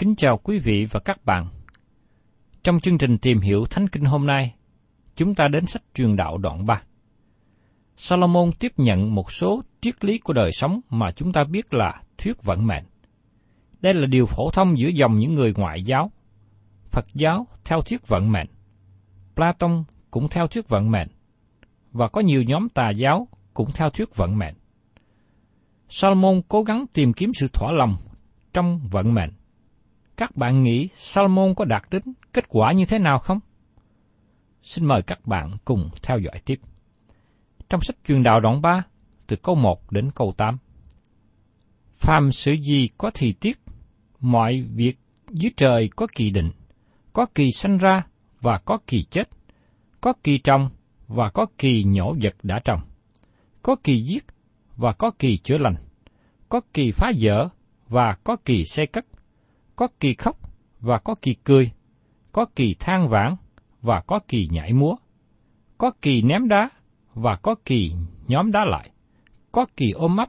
Kính chào quý vị và các bạn. Trong chương trình tìm hiểu Thánh Kinh hôm nay, chúng ta đến sách truyền đạo đoạn 3. Salomon tiếp nhận một số triết lý của đời sống mà chúng ta biết là thuyết vận mệnh. Đây là điều phổ thông giữa dòng những người ngoại giáo. Phật giáo theo thuyết vận mệnh. Platon cũng theo thuyết vận mệnh. Và có nhiều nhóm tà giáo cũng theo thuyết vận mệnh. Salomon cố gắng tìm kiếm sự thỏa lòng trong vận mệnh. Các bạn nghĩ Salomon có đạt đến kết quả như thế nào không? Xin mời các bạn cùng theo dõi tiếp. Trong sách truyền đạo đoạn 3, từ câu 1 đến câu 8. Phàm sự gì có thì tiết, mọi việc dưới trời có kỳ định, có kỳ sanh ra và có kỳ chết, có kỳ trồng và có kỳ nhổ vật đã trồng, có kỳ giết và có kỳ chữa lành, có kỳ phá dở và có kỳ xây cất, có kỳ khóc và có kỳ cười, có kỳ than vãn và có kỳ nhảy múa, có kỳ ném đá và có kỳ nhóm đá lại, có kỳ ôm ấp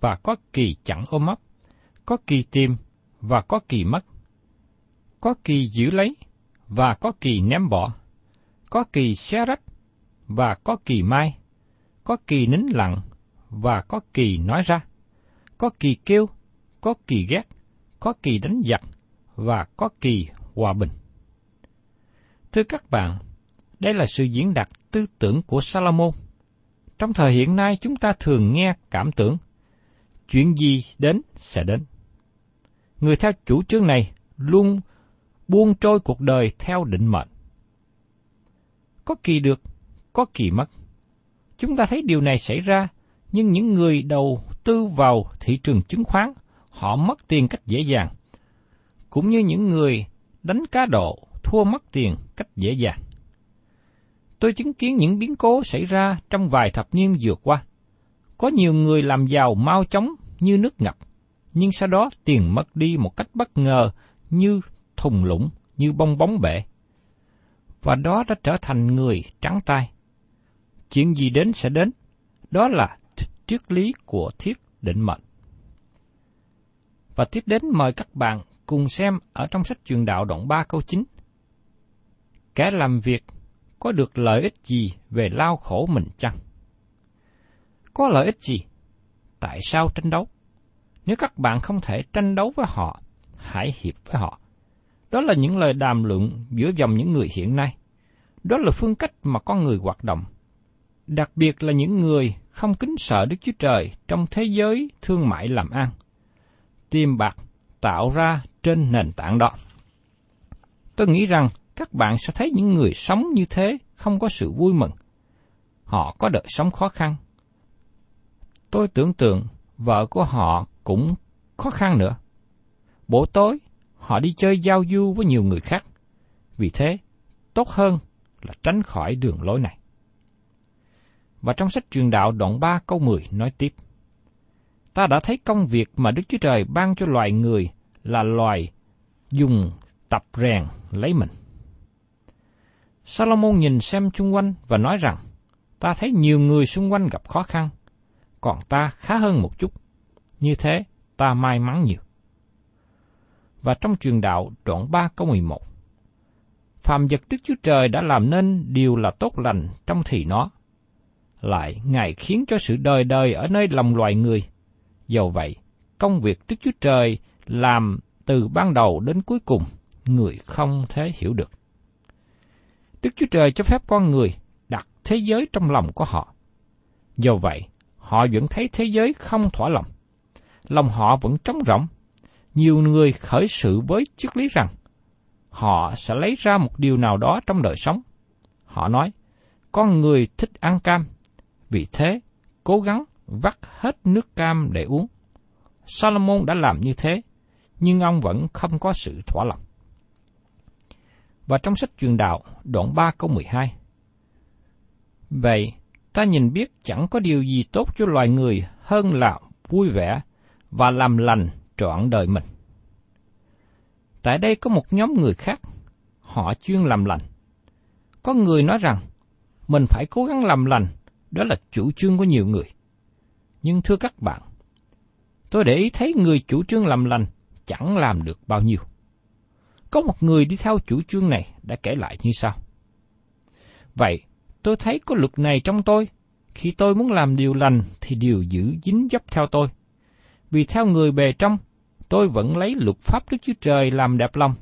và có kỳ chẳng ôm ấp, có kỳ tìm và có kỳ mất, có kỳ giữ lấy và có kỳ ném bỏ, có kỳ xé rách và có kỳ mai, có kỳ nín lặng và có kỳ nói ra, có kỳ kêu, có kỳ ghét, có kỳ đánh giặc và có kỳ hòa bình. Thưa các bạn, đây là sự diễn đạt tư tưởng của Salomon. Trong thời hiện nay chúng ta thường nghe cảm tưởng, chuyện gì đến sẽ đến. Người theo chủ trương này luôn buông trôi cuộc đời theo định mệnh. Có kỳ được, có kỳ mất. Chúng ta thấy điều này xảy ra, nhưng những người đầu tư vào thị trường chứng khoán, họ mất tiền cách dễ dàng. Cũng như những người đánh cá độ thua mất tiền cách dễ dàng. Tôi chứng kiến những biến cố xảy ra trong vài thập niên vừa qua. Có nhiều người làm giàu mau chóng như nước ngập, nhưng sau đó tiền mất đi một cách bất ngờ như thùng lũng, như bong bóng bể. Và đó đã trở thành người trắng tay. Chuyện gì đến sẽ đến, đó là triết lý của thiết định mệnh. Và tiếp đến mời các bạn cùng xem ở trong sách truyền đạo đoạn 3 câu 9. Kẻ làm việc có được lợi ích gì về lao khổ mình chăng? Có lợi ích gì? Tại sao tranh đấu? Nếu các bạn không thể tranh đấu với họ, hãy hiệp với họ. Đó là những lời đàm luận giữa dòng những người hiện nay. Đó là phương cách mà con người hoạt động. Đặc biệt là những người không kính sợ Đức Chúa Trời trong thế giới thương mại làm ăn. Tiền bạc tạo ra trên nền tảng đó. Tôi nghĩ rằng các bạn sẽ thấy những người sống như thế không có sự vui mừng. Họ có đời sống khó khăn. Tôi tưởng tượng vợ của họ cũng khó khăn nữa. Buổi tối, họ đi chơi giao du với nhiều người khác. Vì thế, tốt hơn là tránh khỏi đường lối này. Và trong sách truyền đạo đoạn 3 câu 10 nói tiếp. Ta đã thấy công việc mà Đức Chúa Trời ban cho loài người là loài dùng tập rèn lấy mình. Salomon nhìn xem chung quanh và nói rằng, ta thấy nhiều người xung quanh gặp khó khăn, còn ta khá hơn một chút. Như thế, ta may mắn nhiều. Và trong truyền đạo đoạn 3 câu 11, Phạm vật Đức Chúa Trời đã làm nên điều là tốt lành trong thì nó. Lại, Ngài khiến cho sự đời đời ở nơi lòng loài người. Dầu vậy, công việc Đức Chúa Trời làm từ ban đầu đến cuối cùng, người không thể hiểu được. Đức Chúa Trời cho phép con người đặt thế giới trong lòng của họ. Do vậy, họ vẫn thấy thế giới không thỏa lòng. Lòng họ vẫn trống rỗng. Nhiều người khởi sự với triết lý rằng họ sẽ lấy ra một điều nào đó trong đời sống. Họ nói, con người thích ăn cam, vì thế cố gắng vắt hết nước cam để uống. Salomon đã làm như thế, nhưng ông vẫn không có sự thỏa lòng. Và trong sách truyền đạo, đoạn 3 câu 12. Vậy, ta nhìn biết chẳng có điều gì tốt cho loài người hơn là vui vẻ và làm lành trọn đời mình. Tại đây có một nhóm người khác, họ chuyên làm lành. Có người nói rằng, mình phải cố gắng làm lành, đó là chủ trương của nhiều người. Nhưng thưa các bạn, tôi để ý thấy người chủ trương làm lành chẳng làm được bao nhiêu. Có một người đi theo chủ trương này đã kể lại như sau. Vậy, tôi thấy có luật này trong tôi. Khi tôi muốn làm điều lành thì điều giữ dính dấp theo tôi. Vì theo người bề trong, tôi vẫn lấy luật pháp Đức Chúa Trời làm đẹp lòng.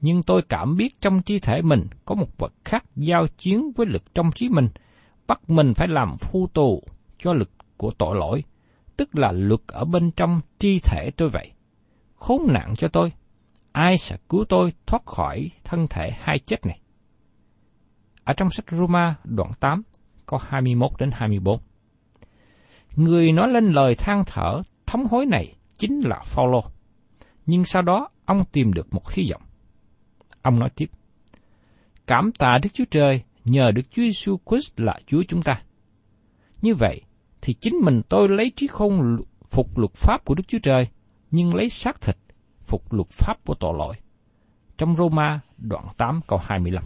Nhưng tôi cảm biết trong trí thể mình có một vật khác giao chiến với lực trong trí mình, bắt mình phải làm phu tù cho lực của tội lỗi, tức là luật ở bên trong chi thể tôi vậy. Khốn nạn cho tôi, ai sẽ cứu tôi thoát khỏi thân thể hai chết này? Ở trong sách Roma đoạn 8, câu 21 đến 24. Người nói lên lời than thở thống hối này chính là Phaolô. Nhưng sau đó ông tìm được một hy vọng. Ông nói tiếp: Cảm tạ Đức Chúa Trời nhờ Đức Chúa Giêsu Christ là Chúa chúng ta. Như vậy thì chính mình tôi lấy trí khôn phục luật pháp của Đức Chúa Trời, nhưng lấy xác thịt phục luật pháp của tội lỗi. Trong Roma đoạn 8 câu 25.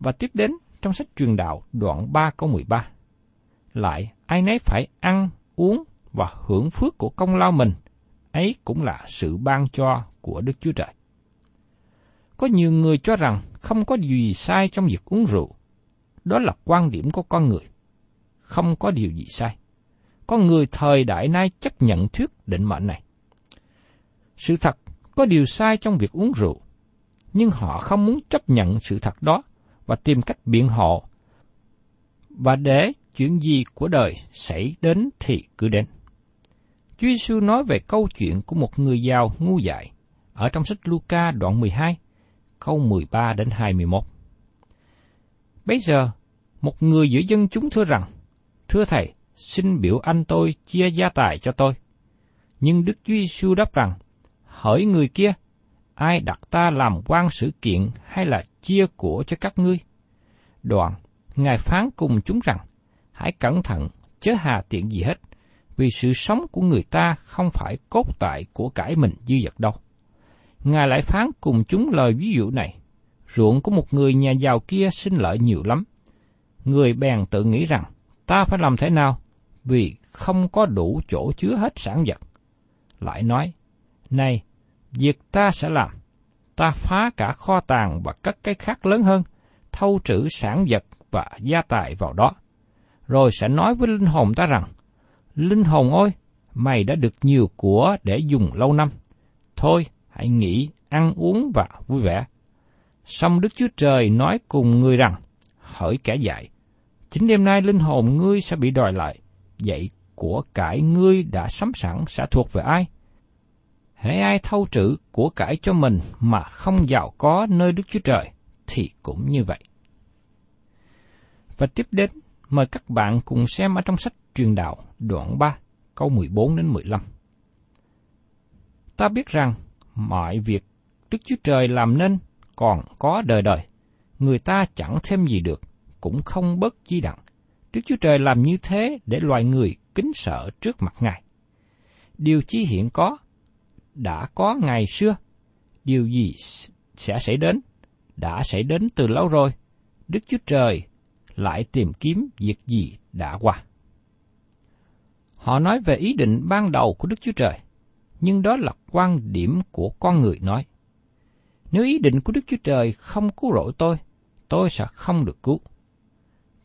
Và tiếp đến trong sách truyền đạo đoạn 3 câu 13. Lại, ai nấy phải ăn, uống và hưởng phước của công lao mình, ấy cũng là sự ban cho của Đức Chúa Trời. Có nhiều người cho rằng không có gì sai trong việc uống rượu. Đó là quan điểm của con người. Không có điều gì sai. Con người thời đại nay chấp nhận thuyết định mệnh này. Sự thật có điều sai trong việc uống rượu, nhưng họ không muốn chấp nhận sự thật đó và tìm cách biện hộ. Và để chuyện gì của đời xảy đến thì cứ đến. Chúa Giêsu nói về câu chuyện của một người giàu ngu dại ở trong sách Luca đoạn 12, câu 13 đến 21. Bây giờ, một người giữa dân chúng thưa rằng, Thưa Thầy, xin biểu anh tôi chia gia tài cho tôi. Nhưng Đức Chúa Giêsu đáp rằng, Hỡi người kia, ai đặt ta làm quan sự kiện hay là chia của cho các ngươi? Đoạn, Ngài phán cùng chúng rằng, hãy cẩn thận, chớ hà tiện gì hết, vì sự sống của người ta không phải cốt tại của cải mình dư dật đâu. Ngài lại phán cùng chúng lời ví dụ này, ruộng của một người nhà giàu kia sinh lợi nhiều lắm. Người bèn tự nghĩ rằng, ta phải làm thế nào, vì không có đủ chỗ chứa hết sản vật. Lại nói, này, việc ta sẽ làm, ta phá cả kho tàng và cất cái khác lớn hơn, thâu trữ sản vật và gia tài vào đó. Rồi sẽ nói với linh hồn ta rằng, Linh hồn ơi, mày đã được nhiều của để dùng lâu năm. Thôi, hãy nghỉ, ăn uống và vui vẻ. Xong Đức Chúa Trời nói cùng người rằng, hỡi kẻ dạy, chính đêm nay linh hồn ngươi sẽ bị đòi lại, vậy của cải ngươi đã sắm sẵn sẽ thuộc về ai? Hãy ai thâu trữ của cải cho mình mà không giàu có nơi Đức Chúa Trời, thì cũng như vậy. Và tiếp đến, mời các bạn cùng xem ở trong sách truyền đạo đoạn 3, câu 14 đến 15. Ta biết rằng mọi việc Đức Chúa Trời làm nên còn có đời đời, người ta chẳng thêm gì được, cũng không bất chi đặng. Đức Chúa Trời làm như thế để loài người kính sợ trước mặt Ngài. Điều chi hiện có, đã có ngày xưa, điều gì sẽ xảy đến, đã xảy đến từ lâu rồi. Đức Chúa Trời lại tìm kiếm việc gì đã qua. Họ nói về ý định ban đầu của Đức Chúa Trời, nhưng đó là quan điểm của con người nói. Nếu ý định của Đức Chúa Trời không cứu rỗi tôi, tôi sẽ không được cứu.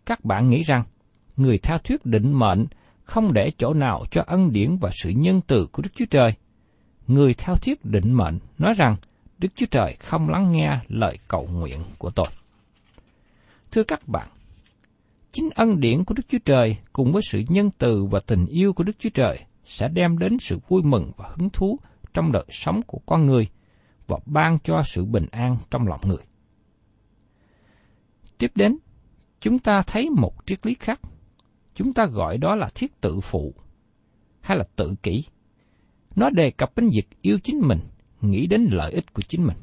Các bạn nghĩ rằng, người theo thuyết định mệnh không để chỗ nào cho ân điển và sự nhân từ của Đức Chúa Trời. Người theo thuyết định mệnh nói rằng Đức Chúa Trời không lắng nghe lời cầu nguyện của tôi. Thưa các bạn, chính ân điển của Đức Chúa Trời cùng với sự nhân từ và tình yêu của Đức Chúa Trời sẽ đem đến sự vui mừng và hứng thú trong đời sống của con người và ban cho sự bình an trong lòng người. Tiếp đến, chúng ta thấy một triết lý khác. Chúng ta gọi đó là thiết tự phụ hay là tự kỷ. Nó đề cập đến việc yêu chính mình, nghĩ đến lợi ích của chính mình.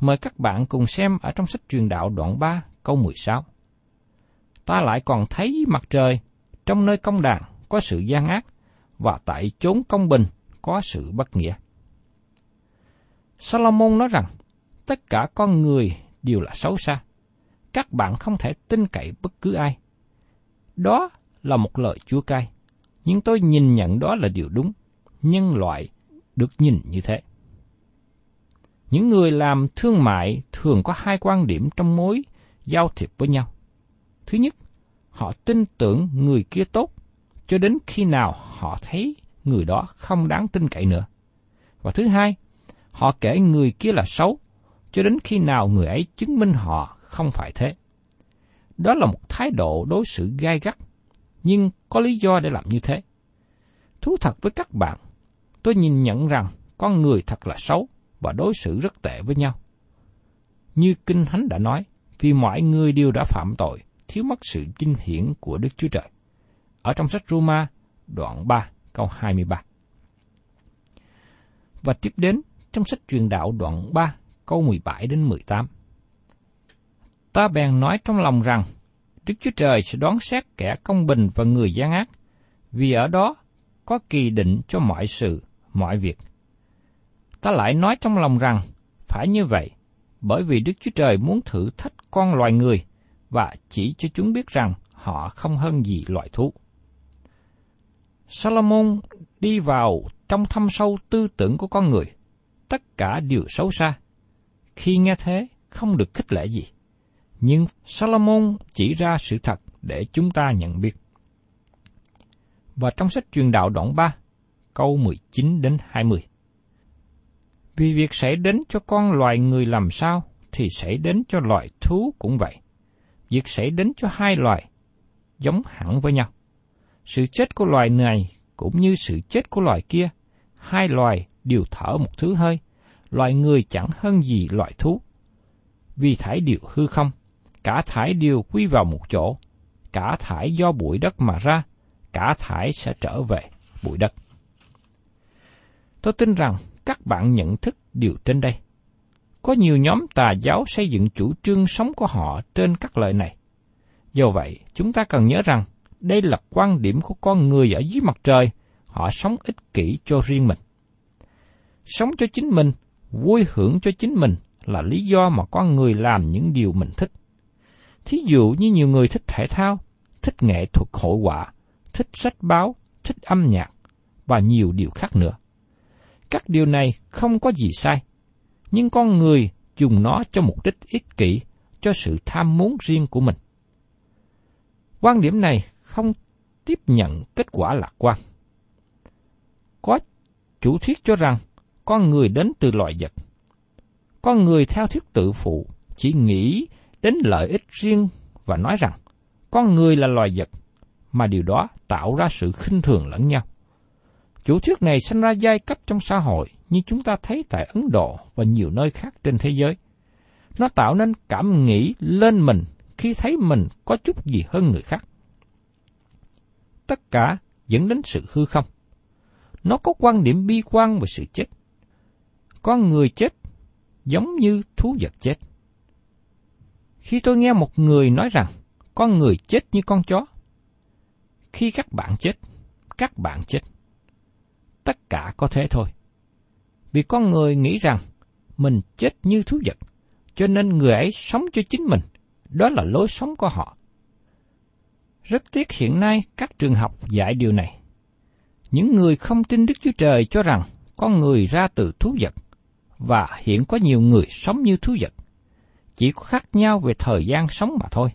Mời các bạn cùng xem ở trong sách truyền đạo đoạn 3 câu 16. Ta lại còn thấy mặt trời, trong nơi công đàn có sự gian ác, và tại chốn công bình có sự bất nghĩa. Salomon nói rằng, tất cả con người đều là xấu xa. Các bạn không thể tin cậy bất cứ ai. Đó là một lời chúa cay, nhưng tôi nhìn nhận đó là điều đúng. Nhân loại được nhìn như thế. Những người làm thương mại thường có hai quan điểm trong mối giao thiệp với nhau. Thứ nhất, họ tin tưởng người kia tốt, cho đến khi nào họ thấy người đó không đáng tin cậy nữa. Và thứ hai, họ kể người kia là xấu, cho đến khi nào người ấy chứng minh họ không phải thế. Đó là một thái độ đối xử gai gắt, nhưng có lý do để làm như thế. Thú thật với các bạn, tôi nhìn nhận rằng con người thật là xấu và đối xử rất tệ với nhau. Như Kinh Thánh đã nói, vì mọi người đều đã phạm tội, thiếu mất sự kinh hiển của Đức Chúa Trời. Ở trong sách Roma, đoạn 3, câu 23. Và tiếp đến, trong sách truyền đạo đoạn 3, câu 17 đến 18. Ta bèn nói trong lòng rằng, Đức Chúa Trời sẽ đoán xét kẻ công bình và người gian ác, vì ở đó có kỳ định cho mọi sự, mọi việc. Ta lại nói trong lòng rằng, phải như vậy, bởi vì Đức Chúa Trời muốn thử thách con loài người và chỉ cho chúng biết rằng họ không hơn gì loài thú. Salomon đi vào trong thâm sâu tư tưởng của con người, tất cả đều xấu xa. Khi nghe thế, không được khích lệ gì. Nhưng Solomon chỉ ra sự thật để chúng ta nhận biết. Và trong sách truyền đạo đoạn 3, câu 19 đến 20. Vì việc xảy đến cho con loài người làm sao, thì xảy đến cho loài thú cũng vậy. Việc xảy đến cho hai loài, giống hẳn với nhau. Sự chết của loài này cũng như sự chết của loài kia, hai loài đều thở một thứ hơi, loài người chẳng hơn gì loài thú. Vì thải điều hư không, cả thải đều quy vào một chỗ, cả thải do bụi đất mà ra, cả thải sẽ trở về bụi đất. Tôi tin rằng các bạn nhận thức điều trên đây. Có nhiều nhóm tà giáo xây dựng chủ trương sống của họ trên các lời này. Do vậy, chúng ta cần nhớ rằng đây là quan điểm của con người ở dưới mặt trời, họ sống ích kỷ cho riêng mình. Sống cho chính mình, vui hưởng cho chính mình là lý do mà con người làm những điều mình thích. Thí dụ như nhiều người thích thể thao, thích nghệ thuật hội họa, thích sách báo, thích âm nhạc và nhiều điều khác nữa. Các điều này không có gì sai, nhưng con người dùng nó cho mục đích ích kỷ, cho sự tham muốn riêng của mình. Quan điểm này không tiếp nhận kết quả lạc quan. Có chủ thuyết cho rằng con người đến từ loài vật. Con người theo thuyết tự phụ chỉ nghĩ đến lợi ích riêng và nói rằng con người là loài vật, mà điều đó tạo ra sự khinh thường lẫn nhau. Chủ thuyết này sinh ra giai cấp trong xã hội như chúng ta thấy tại Ấn Độ và nhiều nơi khác trên thế giới. Nó tạo nên cảm nghĩ lên mình khi thấy mình có chút gì hơn người khác. Tất cả dẫn đến sự hư không. Nó có quan điểm bi quan về sự chết. Con người chết giống như thú vật chết. Khi tôi nghe một người nói rằng con người chết như con chó, khi các bạn chết, các bạn chết. Tất cả có thế thôi. Vì con người nghĩ rằng mình chết như thú vật, cho nên người ấy sống cho chính mình. Đó là lối sống của họ. Rất tiếc hiện nay các trường học dạy điều này. Những người không tin Đức Chúa Trời cho rằng con người ra từ thú vật, và hiện có nhiều người sống như thú vật. Chỉ có khác nhau về thời gian sống mà thôi.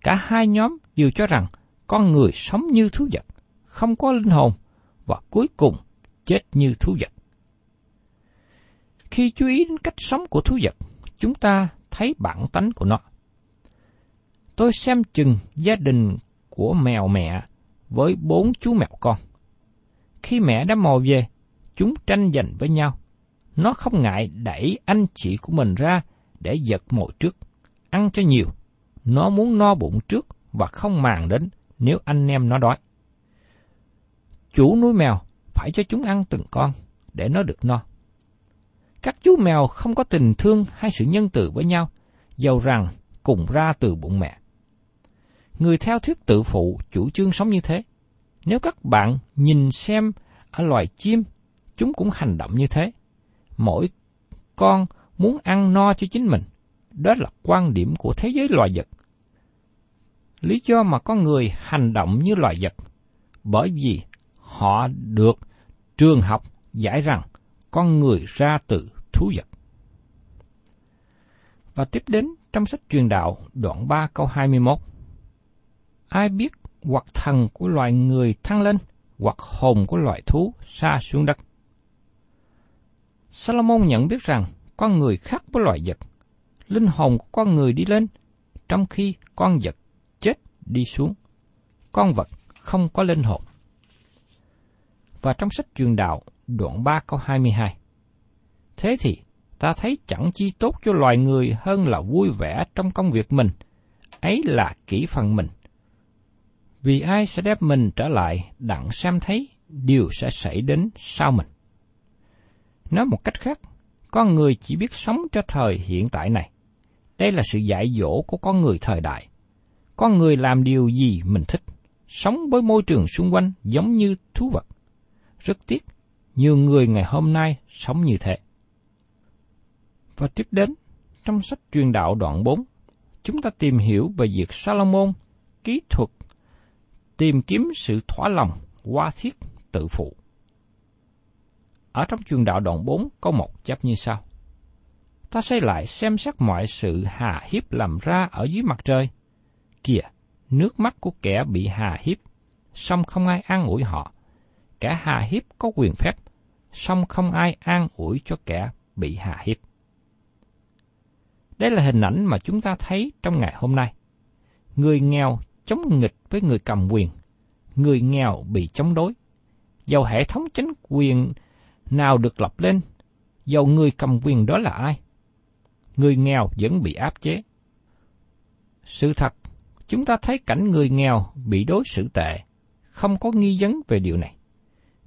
Cả hai nhóm đều cho rằng con người sống như thú vật, không có linh hồn, và cuối cùng chết như thú vật. Khi chú ý đến cách sống của thú vật, chúng ta thấy bản tánh của nó. Tôi xem chừng gia đình của mèo mẹ với bốn chú mèo con. Khi mẹ đã mò về, chúng tranh giành với nhau. Nó không ngại đẩy anh chị của mình ra để giật mồi trước, ăn cho nhiều. Nó muốn no bụng trước và không màng đến nếu anh em nó đói. Chủ nuôi mèo phải cho chúng ăn từng con để nó được no. Các chú mèo không có tình thương hay sự nhân từ với nhau, dầu rằng cùng ra từ bụng mẹ. Người theo thuyết tự phụ chủ trương sống như thế. Nếu các bạn nhìn xem ở loài chim, chúng cũng hành động như thế. Mỗi con muốn ăn no cho chính mình. Đó là quan điểm của thế giới loài vật. Lý do mà con người hành động như loài vật, bởi vì họ được trường học giải rằng con người ra từ thú vật. Và tiếp đến trong sách truyền đạo đoạn 3 câu 21. Ai biết hoặc thần của loài người thăng lên, hoặc hồn của loài thú xa xuống đất. Salomon nhận biết rằng con người khác với loài vật. Linh hồn của con người đi lên, trong khi con vật chết đi xuống. Con vật không có linh hồn. Và trong sách truyền đạo, đoạn 3 câu 22. Thế thì, ta thấy chẳng chi tốt cho loài người hơn là vui vẻ trong công việc mình, ấy là kỹ phần mình. Vì ai sẽ đem mình trở lại đặng xem thấy điều sẽ xảy đến sau mình. Nói một cách khác, con người chỉ biết sống cho thời hiện tại này. Đây là sự dạy dỗ của con người thời đại. Con người làm điều gì mình thích, sống với môi trường xung quanh giống như thú vật. Rất tiếc, nhiều người ngày hôm nay sống như thế. Và tiếp đến, trong sách truyền đạo đoạn 4, chúng ta tìm hiểu về việc Salomon kỹ thuật tìm kiếm sự thỏa lòng qua thiết tự phụ. Ở trong chương đạo đoạn 4 có một chấp như sau. Ta xây lại xem xét mọi sự hà hiếp làm ra ở dưới mặt trời. Kìa, nước mắt của kẻ bị hà hiếp, song không ai an ủi họ. Kẻ hà hiếp có quyền phép, song không ai an ủi cho kẻ bị hà hiếp. Đây là hình ảnh mà chúng ta thấy trong ngày hôm nay. Người nghèo chống nghịch với người cầm quyền, người nghèo bị chống đối. Dầu hệ thống chính quyền nào được lập lên, dầu người cầm quyền đó là ai? Người nghèo vẫn bị áp chế. Sự thật, chúng ta thấy cảnh người nghèo bị đối xử tệ, không có nghi vấn về điều này.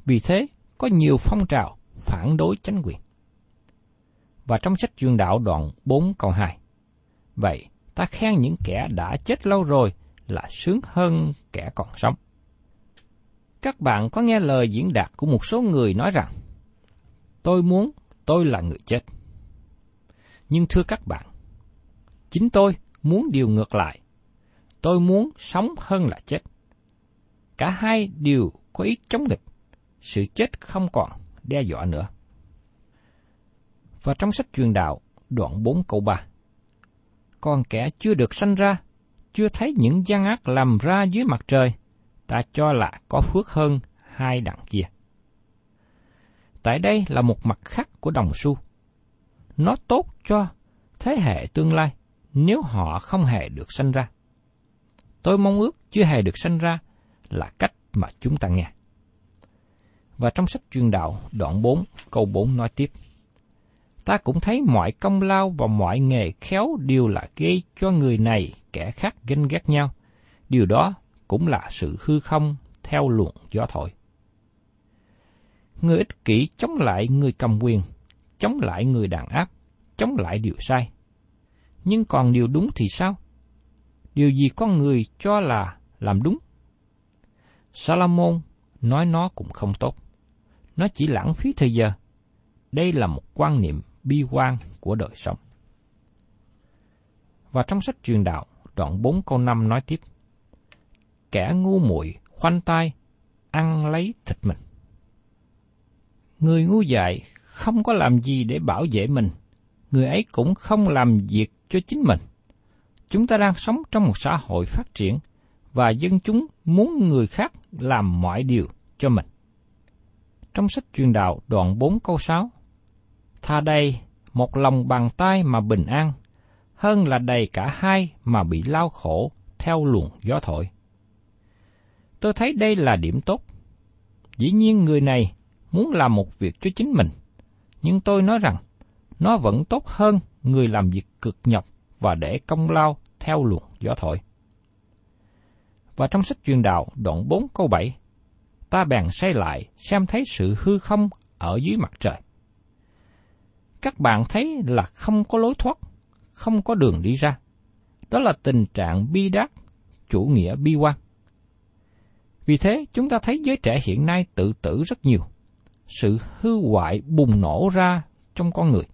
Vì thế, có nhiều phong trào phản đối chánh quyền. Và trong sách truyền đạo đoạn 4 câu 2. Vậy, ta khen những kẻ đã chết lâu rồi là sướng hơn kẻ còn sống. Các bạn có nghe lời diễn đạt của một số người nói rằng, tôi muốn tôi là người chết. Nhưng thưa các bạn, chính tôi muốn điều ngược lại. Tôi muốn sống hơn là chết. Cả hai đều có ý chống nghịch. Sự chết không còn đe dọa nữa. Và trong sách truyền đạo, đoạn 4 câu 3. Còn kẻ chưa được sanh ra, chưa thấy những gian ác làm ra dưới mặt trời, ta cho là có phước hơn hai đặng kia. Tại đây là một mặt khác của đồng xu. Nó tốt cho thế hệ tương lai nếu họ không hề được sanh ra. Tôi mong ước chưa hề được sanh ra là cách mà chúng ta nghe. Và trong sách truyền đạo đoạn 4 câu 4 nói tiếp. Ta cũng thấy mọi công lao và mọi nghề khéo đều là gây cho người này, kẻ khác ganh ghét nhau. Điều đó cũng là sự hư không theo luồng gió thổi. Người ích kỷ chống lại người cầm quyền, chống lại người đàn áp, chống lại điều sai. Nhưng còn điều đúng thì sao? Điều gì con người cho là làm đúng? Salomon nói nó cũng không tốt. Nó chỉ lãng phí thời giờ. Đây là một quan niệm bi quan của đời sống. Và trong sách truyền đạo, đoạn 4 câu 5 nói tiếp. Kẻ ngu muội khoanh tay, ăn lấy thịt mình. Người ngu dại không có làm gì để bảo vệ mình, người ấy cũng không làm việc cho chính mình. Chúng ta đang sống trong một xã hội phát triển, và dân chúng muốn người khác làm mọi điều cho mình. Trong sách truyền đạo đoạn 4 câu 6, Tha đây một lòng bàn tay mà bình an, hơn là đầy cả hai mà bị lao khổ theo luồng gió thổi. Tôi thấy đây là điểm tốt. Dĩ nhiên người này muốn làm một việc cho chính mình, nhưng tôi nói rằng nó vẫn tốt hơn người làm việc cực nhọc và để công lao theo luồng gió thổi. Và trong sách truyền đạo đoạn 4 câu 7, ta bèn say lại xem thấy sự hư không ở dưới mặt trời. Các bạn thấy là không có lối thoát, không có đường đi ra. Đó là tình trạng bi đát, chủ nghĩa bi quan. Vì thế, chúng ta thấy giới trẻ hiện nay tự tử rất nhiều. Sự hư hoại bùng nổ ra trong con người.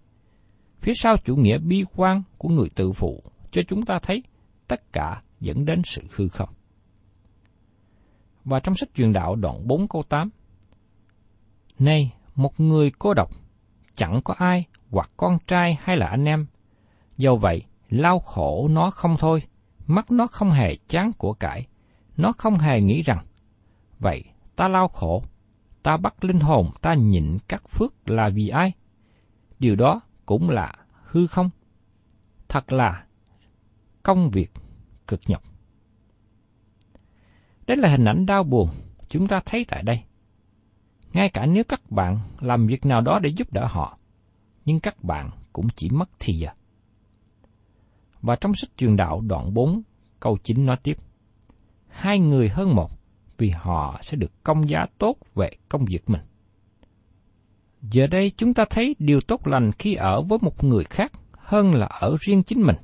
Phía sau chủ nghĩa bi quan của người tự phụ cho chúng ta thấy tất cả dẫn đến sự hư không. Và trong sách truyền đạo đoạn 4 câu 8 Này, một người cô độc, chẳng có ai hoặc con trai hay là anh em. Do vậy, lao khổ nó không thôi, mắt nó không hề chán của cải, nó không hề nghĩ rằng Vậy, ta lao khổ, ta bắt linh hồn ta nhịn các phước là vì ai? Điều đó cũng là hư không? Thật là công việc cực nhọc. Đây là hình ảnh đau buồn chúng ta thấy tại đây. Ngay cả nếu các bạn làm việc nào đó để giúp đỡ họ, nhưng các bạn cũng chỉ mất thì giờ. Và trong sách truyền đạo đoạn 4, câu 9 nói tiếp. Hai người hơn một, vì họ sẽ được công giá tốt về công việc mình. Giờ đây chúng ta thấy điều tốt lành khi ở với một người khác hơn là ở riêng chính mình,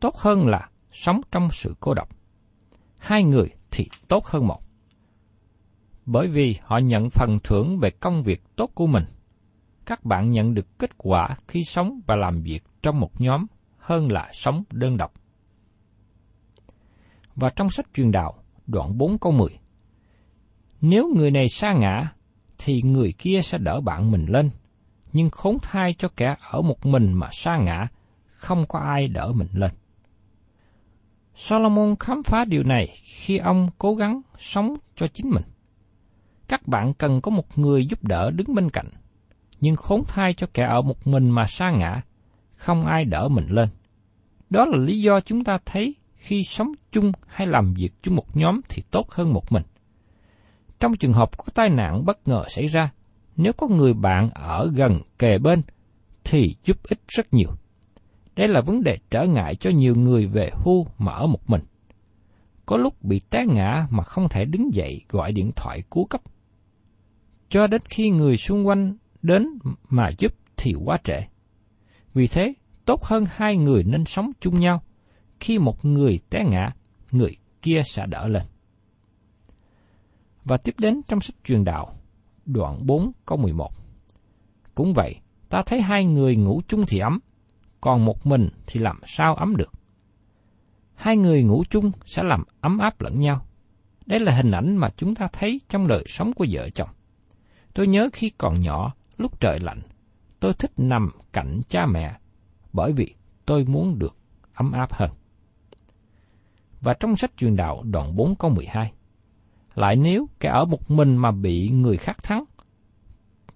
tốt hơn là sống trong sự cô độc. Hai người thì tốt hơn một. Bởi vì họ nhận phần thưởng về công việc tốt của mình. Các bạn nhận được kết quả khi sống và làm việc trong một nhóm hơn là sống đơn độc. Và trong sách truyền đạo, đoạn 4 câu 10, nếu người này sa ngã, thì người kia sẽ đỡ bạn mình lên. Nhưng khốn thai cho kẻ ở một mình mà sa ngã, không có ai đỡ mình lên. Solomon khám phá điều này khi ông cố gắng sống cho chính mình. Các bạn cần có một người giúp đỡ đứng bên cạnh, nhưng khốn thai cho kẻ ở một mình mà sa ngã, không ai đỡ mình lên. Đó là lý do chúng ta thấy khi sống chung hay làm việc chung một nhóm thì tốt hơn một mình. Trong trường hợp có tai nạn bất ngờ xảy ra, nếu có người bạn ở gần kề bên, thì giúp ích rất nhiều. Đây là vấn đề trở ngại cho nhiều người về hưu mà ở một mình. Có lúc bị té ngã mà không thể đứng dậy gọi điện thoại cứu cấp. Cho đến khi người xung quanh đến mà giúp thì quá trễ. Vì thế, tốt hơn hai người nên sống chung nhau. Khi một người té ngã, người kia sẽ đỡ lên. Và tiếp đến trong sách truyền đạo, đoạn 4 câu 11. Cũng vậy, ta thấy hai người ngủ chung thì ấm, còn một mình thì làm sao ấm được. Hai người ngủ chung sẽ làm ấm áp lẫn nhau. Đây là hình ảnh mà chúng ta thấy trong đời sống của vợ chồng. Tôi nhớ khi còn nhỏ, lúc trời lạnh, tôi thích nằm cạnh cha mẹ, bởi vì tôi muốn được ấm áp hơn. Và trong sách truyền đạo đoạn 4 câu 12, lại nếu kẻ ở một mình mà bị người khác thắng,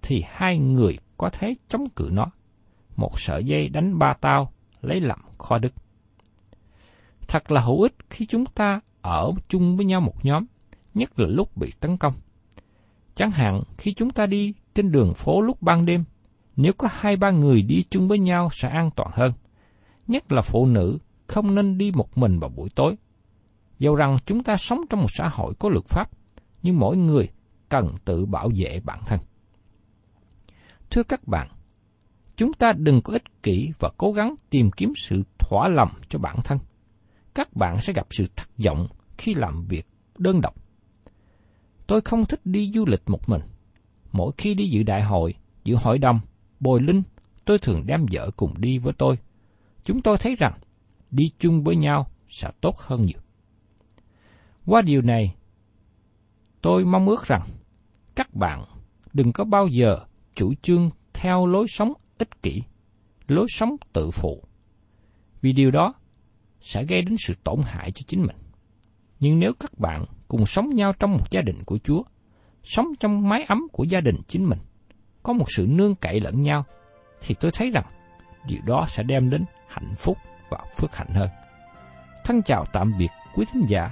thì hai người có thể chống cự nó. Một sợi dây đánh ba tao lấy làm kho đức. Thật là hữu ích khi chúng ta ở chung với nhau một nhóm, nhất là lúc bị tấn công. Chẳng hạn khi chúng ta đi trên đường phố lúc ban đêm, nếu có hai ba người đi chung với nhau sẽ an toàn hơn. Nhất là phụ nữ không nên đi một mình vào buổi tối. Dầu rằng chúng ta sống trong một xã hội có luật pháp, nhưng mỗi người cần tự bảo vệ bản thân. Thưa các bạn, chúng ta đừng có ích kỷ và cố gắng tìm kiếm sự thỏa lòng cho bản thân. Các bạn sẽ gặp sự thất vọng khi làm việc đơn độc. Tôi không thích đi du lịch một mình. Mỗi khi đi dự đại hội, dự hội đồng, bồi linh, tôi thường đem vợ cùng đi với tôi. Chúng tôi thấy rằng đi chung với nhau sẽ tốt hơn nhiều. Qua điều này, tôi mong ước rằng các bạn đừng có bao giờ chủ trương theo lối sống ích kỷ, lối sống tự phụ. Vì điều đó sẽ gây đến sự tổn hại cho chính mình. Nhưng nếu các bạn cùng sống nhau trong một gia đình của Chúa, sống trong mái ấm của gia đình chính mình, có một sự nương cậy lẫn nhau, thì tôi thấy rằng điều đó sẽ đem đến hạnh phúc và phước hạnh hơn. Thân chào tạm biệt quý thính giả